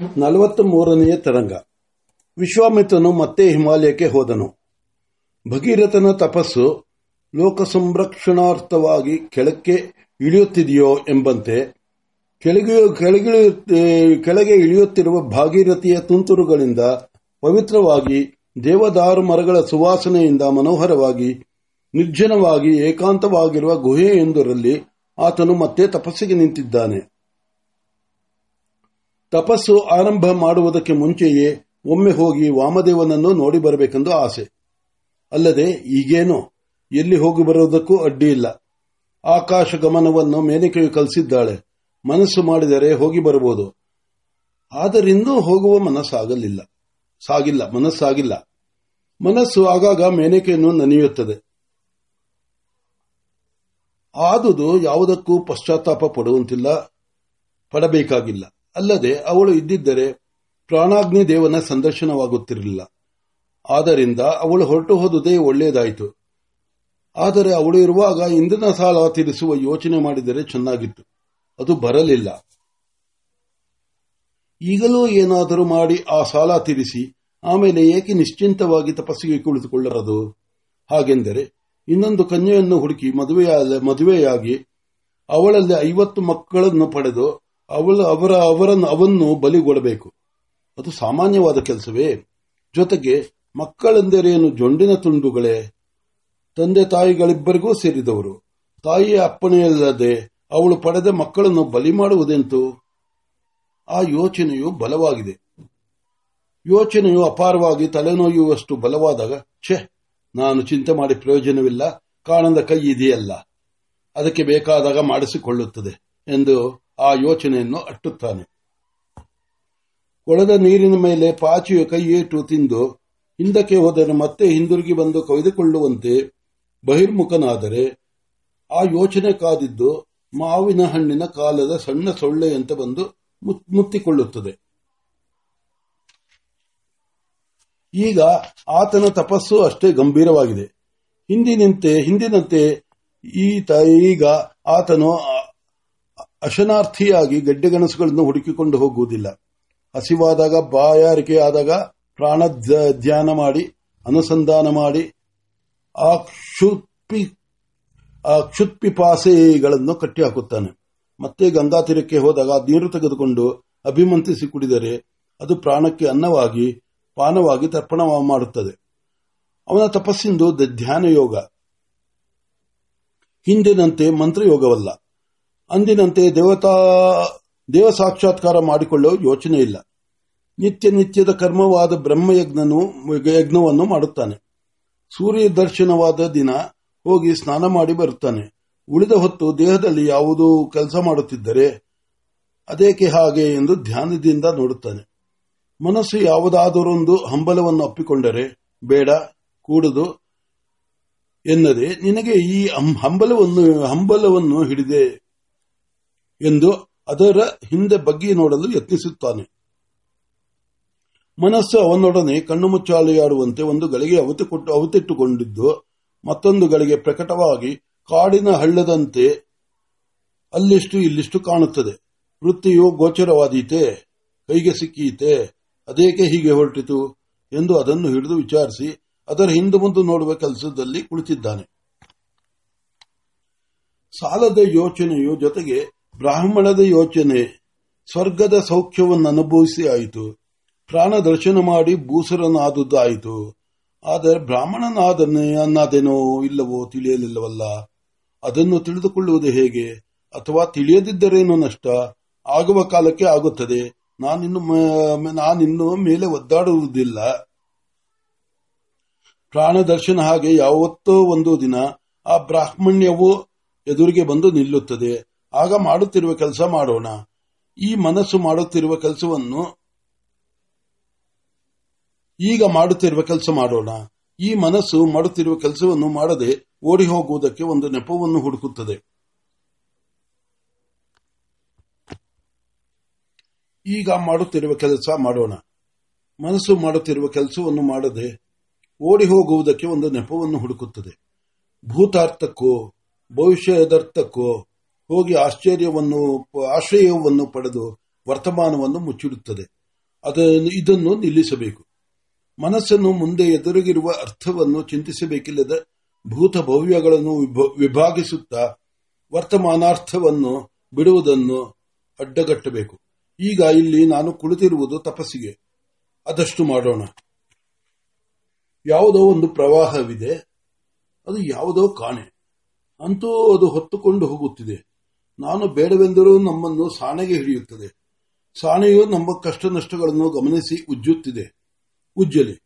ನಲವತ್ತ ಮೂರನೆಯ ತರಂಗ. ವಿಶ್ವಾಮಿತ್ರನು ಮತ್ತೆ ಹಿಮಾಲಯಕ್ಕೆ ಹೋದನು. ಭಗೀರಥನ ತಪಸ್ಸು ಲೋಕ ಸಂರಕ್ಷಣಾರ್ಥವಾಗಿ ಕೆಳಕ್ಕೆ ಇಳಿಯುತ್ತಿದೆಯೋ ಎಂಬಂತೆ ಕೆಳಗೆ ಇಳಿಯುತ್ತಿರುವ ಭಾಗೀರಥಿಯ ತುಂತುರುಗಳಿಂದ ಪವಿತ್ರವಾಗಿ ದೇವದಾರು ಮರಗಳ ಸುವಾಸನೆಯಿಂದ ಮನೋಹರವಾಗಿ, ನಿರ್ಜನವಾಗಿ ಏಕಾಂತವಾಗಿರುವ ಗುಹೆಯೊಂದರಲ್ಲಿ ಆತನು ಮತ್ತೆ ತಪಸ್ಸಿಗೆ ನಿಂತಿದ್ದಾನೆ. ತಪಸ್ಸು ಆರಂಭ ಮಾಡುವುದಕ್ಕೆ ಮುಂಚೆಯೇ ಒಮ್ಮೆ ಹೋಗಿ ವಾಮದೇವನನ್ನು ನೋಡಿ ಬರಬೇಕೆಂದು ಆಸೆ. ಅಲ್ಲದೆ ಈಗೇನು, ಎಲ್ಲಿ ಹೋಗಿ ಬರುವುದಕ್ಕೂ ಅಡ್ಡಿ ಇಲ್ಲ. ಆಕಾಶ ಗಮನವನ್ನು ಮೇನಿಕೆಯು ಕಲಿಸಿದ್ದಾಳೆ. ಮನಸ್ಸು ಮಾಡಿದರೆ ಹೋಗಿ ಬರಬಹುದು. ಆದರಿಂದೂ ಹೋಗುವ ಮನಸ್ಸಾಗಲಿಲ್ಲ. ಸಾಗಿಲ್ಲ, ಮನಸ್ಸಾಗಿಲ್ಲ. ಮನಸ್ಸು ಆಗಾಗ ಮೇನಿಕೆಯನ್ನು ನೆನೆಯುತ್ತದೆ. ಆದುದು ಯಾವುದಕ್ಕೂ ಪಶ್ಚಾತ್ತಾಪ ಪಡುವಂತಿಲ್ಲ, ಪಡಬೇಕಾಗಿಲ್ಲ. ಅಲ್ಲದೆ ಅವಳು ಇದ್ದಿದ್ದರೆ ಪ್ರಾಣಾಗ್ನಿ ದೇವನ ಸಂದರ್ಶನವಾಗುತ್ತಿರಲಿಲ್ಲ. ಆದ್ದರಿಂದ ಅವಳು ಹೊರಟು ಹೋದುದೇ ಒಳ್ಳೆಯದಾಯಿತು. ಆದರೆ ಅವಳು ಇರುವಾಗ ಇಂದಿನ ಸಾಲ ತೀರಿಸುವ ಯೋಚನೆ ಮಾಡಿದರೆ ಚೆನ್ನಾಗಿತ್ತು. ಅದು ಬರಲಿಲ್ಲ. ಈಗಲೂ ಏನಾದರೂ ಮಾಡಿ ಆ ಸಾಲ ತೀರಿಸಿ, ಆಮೇಲೆ ಏಕೆ ನಿಶ್ಚಿಂತವಾಗಿ ತಪಸ್ಸಿಗೆ ಕುಳಿತುಕೊಳ್ಳರದು ಹಾಗೆಂದರೆ, ಇನ್ನೊಂದು ಕನ್ಯೆಯನ್ನು ಹುಡುಕಿ ಮದುವೆಯಾಗಿ ಅವಳಲ್ಲಿ ಐವತ್ತು ಮಕ್ಕಳನ್ನು ಪಡೆದು ಅವಳು, ಅವರ, ಅವರನ್ನು ಅವನ್ನು ಬಲಿಗೊಡಬೇಕು. ಅದು ಸಾಮಾನ್ಯವಾದ ಕೆಲಸವೇ. ಜೊತೆಗೆ ಮಕ್ಕಳೆಂದರೇನು ಜೊಂಡಿನ ತುಂಡುಗಳೇ? ತಂದೆ ತಾಯಿಗಳಿಬ್ಬರಿಗೂ ಸೇರಿದವರು. ತಾಯಿಯ ಅಪ್ಪಣೆಯಲ್ಲದೆ ಅವಳು ಪಡೆದ ಮಕ್ಕಳನ್ನು ಬಲಿ ಮಾಡುವುದೆಂತು? ಆ ಯೋಚನೆಯು ಬಲವಾಗಿದೆ. ಯೋಚನೆಯು ಅಪಾರವಾಗಿ ತಲೆನೋಯುವಷ್ಟು ಬಲವಾದಾಗ, ಛೆ, ನಾನು ಚಿಂತೆ ಮಾಡಿ ಪ್ರಯೋಜನವಿಲ್ಲ. ಕಾಣದ ಕೈ ಇದೆಯಲ್ಲ. ಅದಕ್ಕೆ ಬೇಕಾದಾಗ ಮಾಡಿಸಿಕೊಳ್ಳುತ್ತದೆ ಎಂದು ಆ ಯೋಚನೆಯನ್ನು ಅಟ್ಟುತ್ತಾನೆ. ಕೊಳದ ನೀರಿನ ಮೇಲೆ ಪಾಚಿಯ ಕೈಯೇಟು ತಿಂದು, ಹಿಂದಕ್ಕೆ ಹೋದರೆ ಮತ್ತೆ ಹಿಂದಿರುಗಿ ಬಂದು ಕೊಯ್ದುಕೊಳ್ಳುವಂತೆ ಬಹಿರ್ಮುಖನಾದರೆ, ಆ ಯೋಚನೆ ಕಾದಿದ್ದು ಮಾವಿನ ಹಣ್ಣಿನ ಕಾಲದ ಸಣ್ಣ ಸೊಳ್ಳೆಯಂತೆ ಬಂದು ಮುತ್ತಿಕೊಳ್ಳುತ್ತದೆ. ಈಗ ಆತನ ತಪಸ್ಸು ಅಷ್ಟೇ ಗಂಭೀರವಾಗಿದೆ. ಹಿಂದಿನಂತೆ ಹಿಂದಿನಂತೆ ಈಗ ಆತನು ಅಶನಾರ್ಥಿಯಾಗಿ ಗಡ್ಡೆಗಣಸುಗಳನ್ನು ಹುಡುಕಿಕೊಂಡು ಹೋಗುವುದಿಲ್ಲ. ಹಸಿವಾದಾಗ ಬಾಯಾರಿಕೆಯಾದಾಗ ಪ್ರಾಣ ಧ್ಯಾನ ಮಾಡಿ, ಅನುಸಂಧಾನ ಮಾಡಿ ಆ ಕ್ಷುತ್ಪಿಪಾಸೆಗಳನ್ನು ಕಟ್ಟಿಹಾಕುತ್ತಾನೆ. ಮತ್ತೆ ಗಂಗಾ ತೀರಕ್ಕೆ ಹೋದಾಗ ನೀರು ತೆಗೆದುಕೊಂಡು ಅಭಿಮಂತ್ರಿಸಿ ಕುಡಿದರೆ ಅದು ಪ್ರಾಣಕ್ಕೆ ಅನ್ನವಾಗಿ, ಪಾನವಾಗಿ ತರ್ಪಣ ಮಾಡುತ್ತದೆ. ಅವನ ತಪಸ್ಸಿಂದು ಧ್ಯಾನ ಯೋಗ ಹಿಂದಿನಂತೆ ಮಂತ್ರಯೋಗವಲ್ಲ. ಅಂದಿನಂತೆ ದೇವತಾ, ದೇವ ಸಾಕ್ಷಾತ್ಕಾರ ಮಾಡಿಕೊಳ್ಳುವ ಯೋಚನೆ ಇಲ್ಲ. ನಿತ್ಯ ನಿತ್ಯದ ಕರ್ಮವಾದ ಬ್ರಹ್ಮಯಜ್ಞನು, ಯಜ್ಞವನ್ನು ಮಾಡುತ್ತಾನೆ. ಸೂರ್ಯ ದರ್ಶನವಾದ ದಿನ ಹೋಗಿ ಸ್ನಾನ ಮಾಡಿ ಬರುತ್ತಾನೆ. ಉಳಿದ ಹೊತ್ತು ದೇಹದಲ್ಲಿ ಯಾವುದು ಕೆಲಸ ಮಾಡುತ್ತಿದ್ದರೆ ಅದೇಕೆ ಹಾಗೆ ಎಂದು ಧ್ಯಾನದಿಂದ ನೋಡುತ್ತಾನೆ. ಮನಸ್ಸು ಯಾವುದಾದರೊಂದು ಹಂಬಲವನ್ನು ಅಪ್ಪಿಕೊಂಡರೆ ಬೇಡ, ಕೂಡುದು ಎನ್ನದೆ, ನಿನಗೆ ಈ ಹಂಬಲವನ್ನು ಹಂಬಲವನ್ನು ಹಿಡಿದೆ ಎಂದು ಅದರ ಹಿಂದೆ ಬಗ್ಗೆ ನೋಡಲು ಯತ್ನಿಸುತ್ತಾನೆ. ಮನಸ್ಸು ಅವನೊಡನೆ ಕಣ್ಣು ಮುಚ್ಚಾಲೆಯಾಡುವಂತೆ ಒಂದು ಗಳಿಗೆ ಅವತಿಟ್ಟುಕೊಂಡಿದ್ದು, ಮತ್ತೊಂದು ಗಳಿಗೆ ಪ್ರಕಟವಾಗಿ ಕಾಡಿನ ಹಳ್ಳದಂತೆ ಅಲ್ಲಿಷ್ಟು ಇಲ್ಲಿಷ್ಟು ಕಾಣುತ್ತದೆ. ವೃತ್ತಿಯು ಗೋಚರವಾದೀತೆ, ಕೈಗೆ ಸಿಕ್ಕೀತೆ, ಅದೇಕೆ ಹೀಗೆ ಹೊರಟಿತು ಎಂದು ಅದನ್ನು ಹಿಡಿದು ವಿಚಾರಿಸಿ ಅದರ ಹಿಂದೆ ಮುಂದೆ ನೋಡುವ ಕೆಲಸದಲ್ಲಿ ಕುಳಿತಿದ್ದಾನೆ. ಸಾಲದ ಯೋಚನೆಯು ಜೊತೆಗೆ ಬ್ರಾಹ್ಮಣದ ಯೋಚನೆ ಸ್ವರ್ಗದ ಸೌಖ್ಯವನ್ನು ಅನುಭವಿಸಿ ಆಯಿತು. ಪ್ರಾಣ ದರ್ಶನ ಮಾಡಿ ಭೂಸರನಾದುದಾಯಿತು ಆದರೆ ಬ್ರಾಹ್ಮಣನಾದನೆ ಅನ್ನದೇನೋ ಇಲ್ಲವೋ ತಿಳಿಯಲಿಲ್ಲವಲ್ಲ. ಅದನ್ನು ತಿಳಿದುಕೊಳ್ಳುವುದು ಹೇಗೆ? ಅಥವಾ ತಿಳಿಯದಿದ್ದರೇನೋ ನಷ್ಟ? ಆಗುವ ಕಾಲಕ್ಕೆ ಆಗುತ್ತದೆ. ನಾನಿನ್ನು ನಾನಿನ್ನು ಮೇಲೆ ಒದ್ದಾಡುವುದಿಲ್ಲ. ಪ್ರಾಣ ದರ್ಶನ ಹಾಗೆ ಯಾವತ್ತೋ ಒಂದು ದಿನ ಆ ಬ್ರಾಹ್ಮಣ್ಯವು ಎದುರಿಗೆ ಬಂದು ನಿಲ್ಲುತ್ತದೆ. ಆಗ ಮಾಡುತ್ತಿರುವ ಕೆಲಸ ಮಾಡೋಣ. ಈ ಮನಸ್ಸು ಮಾಡುತ್ತಿರುವ ಕೆಲಸವನ್ನು ಈಗ ಮಾಡುತ್ತಿರುವ ಕೆಲಸ ಮಾಡೋಣ. ಈ ಮನಸ್ಸು ಮಾಡುತ್ತಿರುವ ಕೆಲಸವನ್ನು ಮಾಡದೆ ಓಡಿ ಹೋಗುವುದಕ್ಕೆ ಒಂದು ನೆಪವನ್ನು ಹುಡುಕುತ್ತದೆ. ಈಗ ಮಾಡುತ್ತಿರುವ ಕೆಲಸ ಮಾಡೋಣ. ಮನಸ್ಸು ಮಾಡುತ್ತಿರುವ ಕೆಲಸವನ್ನು ಮಾಡದೆ ಓಡಿ ಹೋಗುವುದಕ್ಕೆ ಒಂದು ನೆಪವನ್ನು ಹುಡುಕುತ್ತದೆ. ಭೂತಾರ್ಥಕ್ಕೋ, ಭವಿಷ್ಯದರ್ಥಕ್ಕೋ ಹೋಗಿ ಆಶ್ಚರ್ಯವನ್ನು, ಆಶ್ರಯವನ್ನು ಪಡೆದು ವರ್ತಮಾನವನ್ನು ಮುಚ್ಚಿಡುತ್ತದೆ. ಅದನ್ನು ಇದನ್ನು ನಿಲ್ಲಿಸಬೇಕು. ಮನಸ್ಸನ್ನು ಮುಂದೆ ಎದುರಿಗಿರುವ ಅರ್ಥವನ್ನು ಚಿಂತಿಸಬೇಕಿಲ್ಲದ ಭೂತ ಭವ್ಯಗಳನ್ನು ವಿಭ- ವಿಭಾಗಿಸುತ್ತಾ ವರ್ತಮಾನಾರ್ಥವನ್ನು ಬಿಡುವುದನ್ನು ಅಡ್ಡಗಟ್ಟಬೇಕು. ಈಗ ಇಲ್ಲಿ ನಾನು ಕುಳಿತಿರುವುದು ತಪಸ್ಸಿಗೆ. ಅದಷ್ಟು ಮಾಡೋಣ. ಯಾವುದೋ ಒಂದು ಪ್ರವಾಹವಿದೆ. ಅದು ಯಾವುದೋ ಕಾಣೆ. ಅಂತೂ ಅದು ಹೊತ್ತುಕೊಂಡು ಹೋಗುತ್ತಿದೆ. ನಾನು ಬೇಡವೆಂದರೂ ನಮ್ಮನ್ನು ಸಾಣೆಗೆ ಹಿಡಿಯುತ್ತದೆ. ಸಾಣೆಯು ನಮ್ಮ ಕಷ್ಟ ನಷ್ಟಗಳನ್ನು ಗಮನಿಸಿ ಉಜ್ಜುತ್ತಿದೆ. ಉಜ್ಜಲಿ.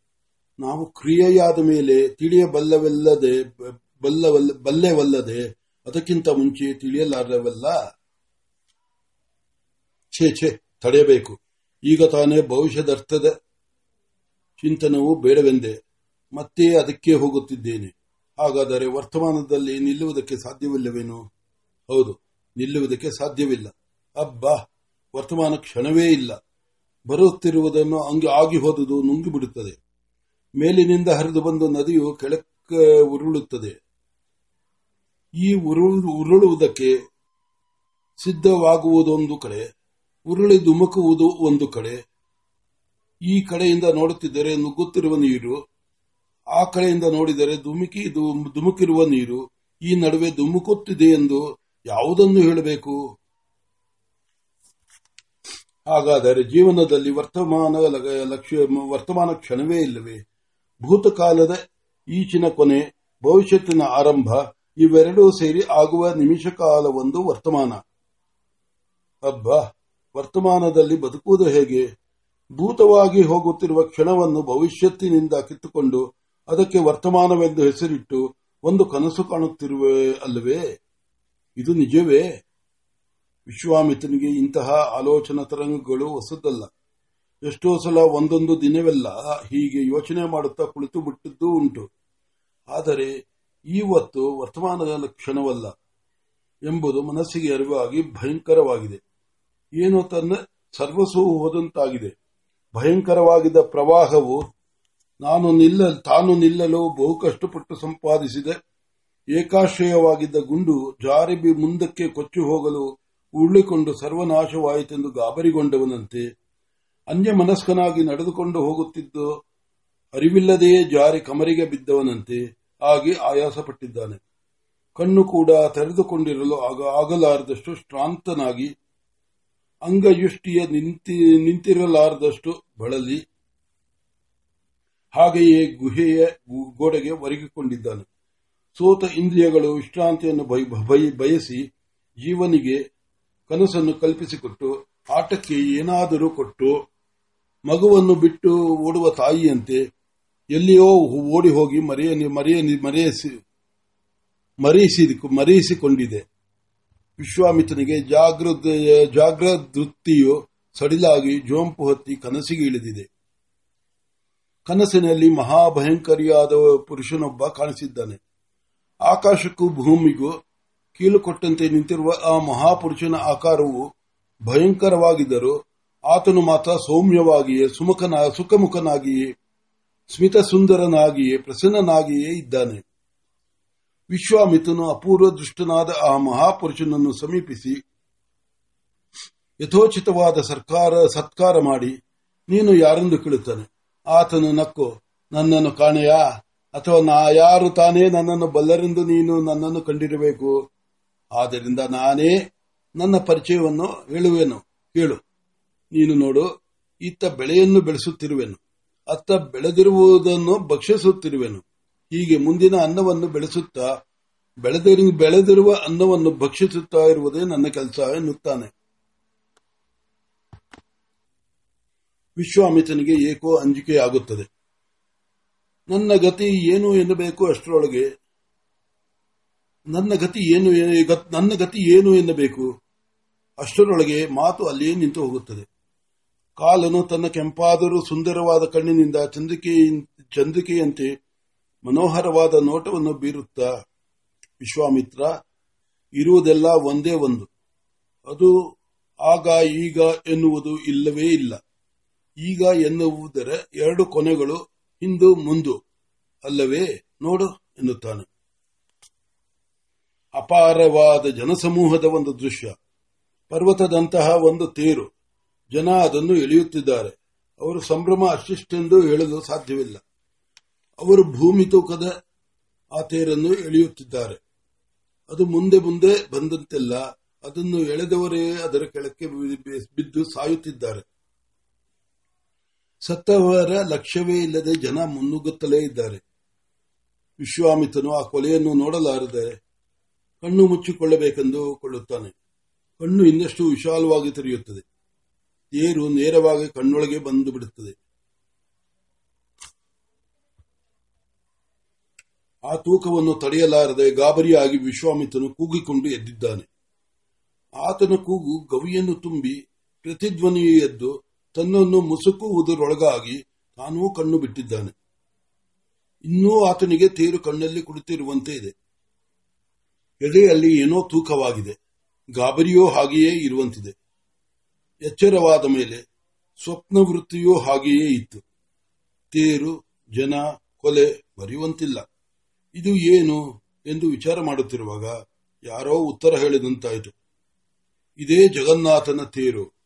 ನಾವು ಕ್ರಿಯೆಯಾದ ಮೇಲೆ ತಿಳಿಯಬಲ್ಲವೆಲ್ಲದೆ ಬಲ್ಲವಲ್ಲ ಬಲ್ಲೆವಲ್ಲದೆ ಅದಕ್ಕಿಂತ ಮುಂಚೆ ತಿಳಿಯಲಾರವಲ್ಲ? ಛೇ ಛೇ, ತಡೆಯಬೇಕು. ಈಗ ತಾನೇ ಭವಿಷ್ಯದರ್ಥದ ಚಿಂತನವು ಬೇಡವೆಂದೆ. ಮತ್ತೆ ಅದಕ್ಕೆ ಹೋಗುತ್ತಿದ್ದೇನೆ. ಹಾಗಾದರೆ ವರ್ತಮಾನದಲ್ಲಿ ನಿಲ್ಲುವುದಕ್ಕೆ ಸಾಧ್ಯವಿಲ್ಲವೇನು? ಹೌದು. ನಿಲ್ಲುವುದಕ್ಕೆ ಸಾಧ್ಯವಿಲ್ಲ. ಅಬ್ಬಾ, ವರ್ತಮಾನ ಕ್ಷಣವೇ ಇಲ್ಲ. ಬರುತ್ತಿರುವುದನ್ನು ಅಂಗೆ ಆಗಿ ಹೋದುದು ನುಂಗಿಬಿಡುತ್ತದೆ. ಮೇಲಿನಿಂದ ಹರಿದು ಬಂದ ನದಿಯು ಕೆಳಕ್ಕೆ ಉರುಳುತ್ತದೆ. ಈ ಉರುಳು ಉರುಳುವುದಕ್ಕೆ ಸಿದ್ಧವಾಗುವುದೊಂದು ಕಡೆ, ಉರುಳಿ ಧುಮುಕುವುದು ಒಂದು ಕಡೆ. ಈ ಕಡೆಯಿಂದ ನೋಡುತ್ತಿದ್ದರೆ ನುಗ್ಗುತ್ತಿರುವ ನೀರು, ಆ ಕಡೆಯಿಂದ ನೋಡಿದರೆ ಧುಮುಕಿ ಧುಮುಕಿರುವ ನೀರು, ಈ ನಡುವೆ ಧುಮುಕುತ್ತಿದೆ ಎಂದು ಯಾವುದನ್ನು ಹೇಳಬೇಕು? ಹಾಗಾದರೆ ಜೀವನದಲ್ಲಿ ವರ್ತಮಾನ ಲಕ್ಷ್ಯ ವರ್ತಮಾನ ಕ್ಷಣವೇ ಇಲ್ಲವೇ? ಭೂತಕಾಲದ ಈಚಿನ ಕೊನೆ, ಭವಿಷ್ಯತ್ತಿನ ಆರಂಭ, ಇವೆರಡೂ ಸೇರಿ ಆಗುವ ನಿಮಿಷ ಕಾಲವೊಂದು ವರ್ತಮಾನ. ಅಬ್ಬಾ, ವರ್ತಮಾನದಲ್ಲಿ ಬದುಕುವುದು ಹೇಗೆ? ಭೂತವಾಗಿ ಹೋಗುತ್ತಿರುವ ಕ್ಷಣವನ್ನು ಭವಿಷ್ಯತ್ತಿನಿಂದ ಕಿತ್ತುಕೊಂಡು ಅದಕ್ಕೆ ವರ್ತಮಾನವೆಂದು ಹೆಸರಿಟ್ಟು ಒಂದು ಕನಸು ಕಾಣುತ್ತಿರುವೆ ಅಲ್ಲವೇ? ಇದು ನಿಜವೇ ವಿಶ್ವಾಮಿತ್ರನಿಗೆ ಇಂತಹ ಆಲೋಚನಾ ತರಂಗಗಳು ಹೊಸದಲ್ಲ. ಎಷ್ಟೋ ಸಲ ಒಂದೊಂದು ದಿನವೆಲ್ಲ ಹೀಗೆ ಯೋಚನೆ ಮಾಡುತ್ತಾ ಕುಳಿತು ಬಿಟ್ಟಿದ್ದೂ ಉಂಟು. ಆದರೆ ಇವತ್ತು ವರ್ತಮಾನದ ಲಕ್ಷಣವಲ್ಲ ಎಂಬುದು ಮನಸ್ಸಿಗೆ ಅರಿವಾಗಿ ಭಯಂಕರವಾಗಿದೆ. ಏನು ತನ್ನ ಸರ್ವಸೂ ಹೋದಂತಾಗಿದೆ. ಭಯಂಕರವಾಗಿದ್ದ ಪ್ರವಾಹವು ನಾನು ನಿಲ್ಲ, ತಾನು ನಿಲ್ಲಲು ಬಹು ಕಷ್ಟಪಟ್ಟು ಸಂಪಾದಿಸಿದ ಏಕಾಶ್ರಯವಾಗಿದ್ದ ಗುಂಡು ಜಾರಿಬಿ ಮುಂದಕ್ಕೆ ಕೊಚ್ಚಿ ಹೋಗಲು ಉರುಳಿಕೊಂಡು ಸರ್ವನಾಶವಾಯಿತೆಂದು ಗಾಬರಿಗೊಂಡವನಂತೆ. ಅನ್ಯ ಮನಸ್ಕನಾಗಿ ನಡೆದುಕೊಂಡು ಹೋಗುತ್ತಿದ್ದು ಅರಿವಿಲ್ಲದೆಯೇ ಜಾರಿ ಕಮರಿಗೆ ಬಿದ್ದವನಂತೆ. ಆಗಿ ಆಯಾಸಪಟ್ಟಿದ್ದಾನೆ. ಕಣ್ಣು ಕೂಡ ತೆರೆದುಕೊಂಡಿರಲು ಆಗ ಆಗಲಾರದಷ್ಟು ಶ್ರಾಂತನಾಗಿ, ಅಂಗಯುಷ್ಟಿಯ ನಿಂತಿ ನಿಂತಿರಲಾರದಷ್ಟು ಬಳಲಿ. ಹಾಗೆಯೇ ಗುಹೆಯ ಗೋಡೆಗೆ ಒರಗಿಕೊಂಡಿದ್ದಾನೆ. ಸೋತ ಇಂದ್ರಿಯಗಳು ವಿಶ್ರಾಂತಿಯನ್ನು ಬಯ- ಬಯ- ಬಯಸಿ ಜೀವನಿಗೆ ಕನಸನ್ನು ಕಲ್ಪಿಸಿಕೊಟ್ಟು ಆಟಕ್ಕೆ ಏನಾದರೂ ಕೊಟ್ಟು ಮಗುವನ್ನು ಬಿಟ್ಟು ಓಡುವ ತಾಯಿಯಂತೆ ಎಲ್ಲಿಯೋ ಓಡಿ ಹೋಗಿ ಮರೆಯ ಮರೆಯ, ಮರೆಯಿಸಿ ಮರೆಯಿಸಿ ಮರೆಯಿಸಿಕೊಂಡಿದೆ. ವಿಶ್ವಾಮಿತ್ರನಿಗೆ ಜಾಗೃತ ಜಾಗೃದೃತ್ತಿಯು ಸಡಿಲಾಗಿ ಜೋಂಪು ಹತ್ತಿ ಕನಸಿಗೆ ಇಳಿದಿದೆ. ಕನಸಿನಲ್ಲಿ ಮಹಾಭಯಂಕರಿಯಾದ ಪುರುಷನೊಬ್ಬ ಕಾಣಿಸಿದ್ದಾನೆ. ಆಕಾಶಕ್ಕೂ ಭೂಮಿಗೂ ಕೀಲು ಕೊಟ್ಟಂತೆ ನಿಂತಿರುವ ಆ ಮಹಾಪುರುಷನ ಆಕಾರವು ಭಯಂಕರವಾಗಿದ್ದರೂ ಆತನು ಮಾತ್ರ ಸೌಮ್ಯವಾಗಿಯೇ ಸುಮುಖನ, ಸುಖಮುಖನಾಗಿಯೇ ಸ್ಮಿತ ಸುಂದರನಾಗಿಯೇ ಪ್ರಸನ್ನನಾಗಿಯೇ ಇದ್ದಾನೆ. ವಿಶ್ವಾಮಿತನು ಅಪೂರ್ವ ದೃಷ್ಟನಾದ ಆ ಮಹಾಪುರುಷನನ್ನು ಸಮೀಪಿಸಿ, ಯಥೋಚಿತವಾದ ಸರ್ಕಾರ, ಸತ್ಕಾರ ಮಾಡಿ, ನೀನು ಯಾರೆಂದು ಕೇಳುತ್ತಾನೆ? ಆತನು ನಕ್ಕು, ನನ್ನನ್ನು ಕಾಣೆಯಾ? ಅಥವಾ ನಾ ಯಾರು ತಾನೇ ನನ್ನನ್ನು ಬಲ್ಲರೆಂದು ನೀನು ನನ್ನನ್ನು ಕಂಡಿರಬೇಕು. ಆದ್ದರಿಂದ ನಾನೇ ನನ್ನ ಪರಿಚಯವನ್ನು ಹೇಳುವೆನು. ಕೇಳು ನೀನು ನೋಡು, ಇತ್ತ ಬೆಳೆಯನ್ನು ಬೆಳೆಸುತ್ತಿರುವೆನು. ಅತ್ತ ಬೆಳೆದಿರುವುದನ್ನು ಭಕ್ಷಿಸುತ್ತಿರುವೆನು. ಹೀಗೆ ಮುಂದಿನ ಅನ್ನವನ್ನು ಬೆಳೆಸುತ್ತಾ, ಬೆಳೆದಿರು, ಬೆಳೆದಿರುವ ಅನ್ನವನ್ನು ಭಕ್ಷಿಸುತ್ತಾ ಇರುವುದೇ ನನ್ನ ಕೆಲಸ ಎನ್ನುತ್ತಾನೆ. ವಿಶ್ವಾಮಿತನಿಗೆ ಏಕೋ ಅಂಜಿಕೆಯಾಗುತ್ತದೆ. ನನ್ನ ಗತಿ ಏನು ಎನ್ನಬೇಕು ಅಷ್ಟರೊಳಗೆ? ನನ್ನ ಗತಿ ಏನು ನನ್ನ ಗತಿ ಏನು ಎನ್ನಬೇಕು? ಅಷ್ಟರೊಳಗೆ ಮಾತು ಅಲ್ಲಿಯೇ ನಿಂತು ಹೋಗುತ್ತದೆ. ಕಾಲನು ತನ್ನ ಕೆಂಪಾದರೂ ಸುಂದರವಾದ ಕಣ್ಣಿನಿಂದ ಚಂದ್ರಿಕೆ, ಚಂದ್ರಿಕೆಯಂತೆ ಮನೋಹರವಾದ ನೋಟವನ್ನು ಬೀರುತ್ತಾ, ವಿಶ್ವಾಮಿತ್ರ, ಇರುವುದೆಲ್ಲ ಒಂದೇ ಒಂದು. ಅದು ಆಗ ಈಗ ಎನ್ನುವುದು ಇಲ್ಲವೇ ಇಲ್ಲ. ಈಗ ಎನ್ನುವುದರ ಎರಡು ಕೊನೆಗಳು ಹಿಂದು ಮುಂದು. ಅಲ್ಲವೇ? ನೋಡು ಎನ್ನುತ್ತಾನೆ. ಅಪಾರವಾದ ಜನಸಮೂಹದ ಒಂದು ದೃಶ್ಯ. ಪರ್ವತದಂತಹ ಒಂದು ತೇರು. ಜನ ಅದನ್ನು ಎಳೆಯುತ್ತಿದ್ದಾರೆ. ಅವರು ಸಂಭ್ರಮ ಅಷ್ಟಿಷ್ಟೆಂದು ಹೇಳಲು ಸಾಧ್ಯವಿಲ್ಲ. ಅವರು ಭೂಮಿ ತೂಕದ ಆ ತೇರನ್ನು ಎಳೆಯುತ್ತಿದ್ದಾರೆ. ಅದು ಮುಂದೆ ಮುಂದೆ ಬಂದಂತೆಲ್ಲ ಅದನ್ನು ಎಳೆದವರೇ ಅದರ ಕೆಳಕ್ಕೆ ಬಿದ್ದು ಸಾಯುತ್ತಿದ್ದಾರೆ. ಸತ್ತವರ ಲಕ್ಷ್ಯವೇ ಇಲ್ಲದೆ ಜನ ಮುನ್ನುಗ್ಗುತ್ತಲೇ ಇದ್ದಾರೆ. ವಿಶ್ವಾಮಿತನು ಆ ಕೊಲೆಯನ್ನು ನೋಡಲಾರದೆ ಕಣ್ಣು ಮುಚ್ಚಿಕೊಳ್ಳಬೇಕೆಂದು ಕೊಳ್ಳುತ್ತಾನೆ. ಕಣ್ಣು ಇನ್ನಷ್ಟು ವಿಶಾಲವಾಗಿ ತೆರೆಯುತ್ತದೆ. ತೇರು ನೇರವಾಗಿ ಕಣ್ಣೊಳಗೆ ಬಂದು ಬಿಡುತ್ತದೆ. ಆ ತೂಕವನ್ನು ತಡೆಯಲಾರದೆ ಗಾಬರಿಯಾಗಿ ವಿಶ್ವಾಮಿತನು ಕೂಗಿಕೊಂಡು ಎದ್ದಿದ್ದಾನೆ. ಆತನ ಕೂಗು ಗವಿಯನ್ನು ತುಂಬಿ ಪ್ರತಿಧ್ವನಿಯು ಎದ್ದು ತನ್ನನ್ನು ಮುಸುಕುವುದರೊಳಗಾಗಿ ತಾನೂ ಕಣ್ಣು ಬಿಟ್ಟಿದ್ದಾನೆ. ಇನ್ನೂ ಆತನಿಗೆ ತೇರು ಕಣ್ಣಲ್ಲಿ ಕುಳಿತಿರುವಂತೆ ಇದೆ. ಎದೆಯಲ್ಲಿ ಏನೋ ತೂಕವಾಗಿದೆ. ಗಾಬರಿಯೋ ಹಾಗೆಯೇ ಇರುವಂತಿದೆ. ಎಚ್ಚರವಾದ ಮೇಲೆ ಸ್ವಪ್ನ ವೃತ್ತಿಯೂ ಹಾಗೆಯೇ ಇತ್ತು. ತೇರು, ಜನ, ಕೊಲೆ ಬರೆಯುವಂತಿಲ್ಲ. ಇದು ಏನು ಎಂದು ವಿಚಾರ ಮಾಡುತ್ತಿರುವಾಗ ಯಾರೋ ಉತ್ತರ ಹೇಳಿದಂತಾಯಿತು. ಇದೇ ಜಗನ್ನಾಥನ ತೇರು.